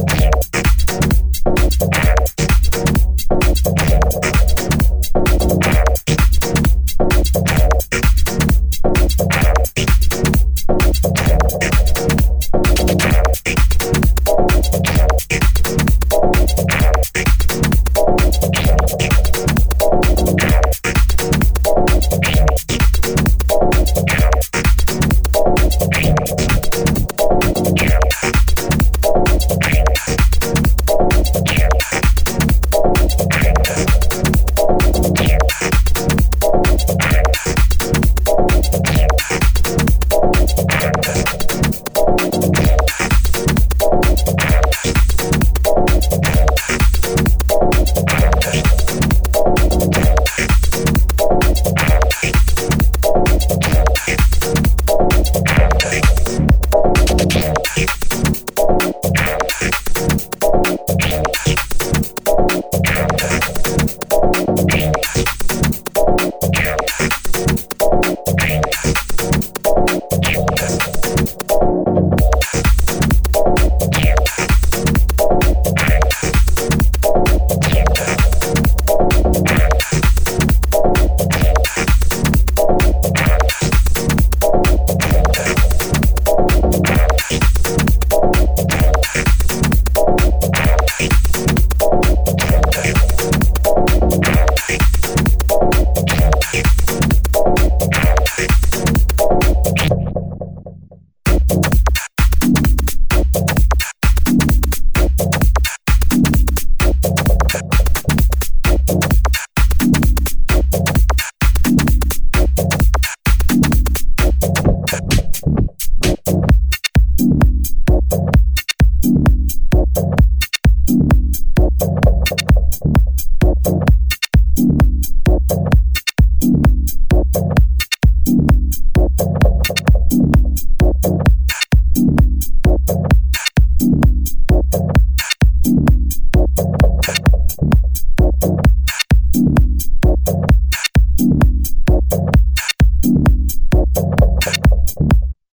Okay.